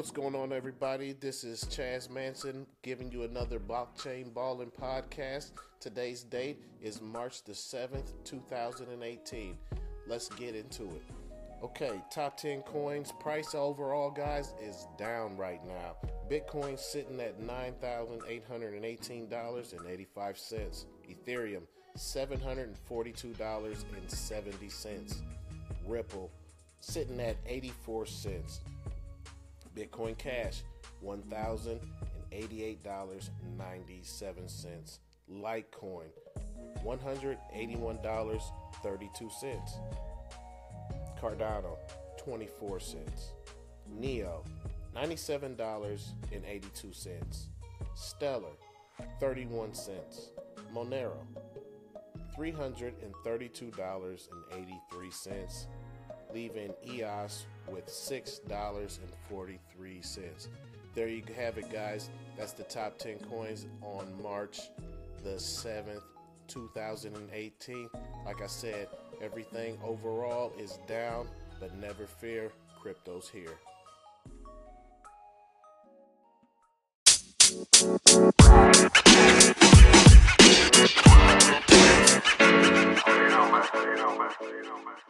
What's going on, everybody? This is Chaz Manson giving you another Blockchain Balling podcast. Today's date is March the 7th, 2018. Let's get into it. Okay, top 10 coins. Price overall, guys, is down right now. Bitcoin sitting at $9,818.85. Ethereum, $742.70. Ripple, sitting at 84 cents. Bitcoin Cash, $1,088.97. Litecoin, $181.32. Cardano, 24 cents. Neo, $97.82. Stellar, 31 cents. Monero, $332.83 leaving EOS with $6.43. There you have it, guys. That's the top 10 coins on March the 7th, 2018. Like I said, everything overall is down, but never fear, crypto's here. you.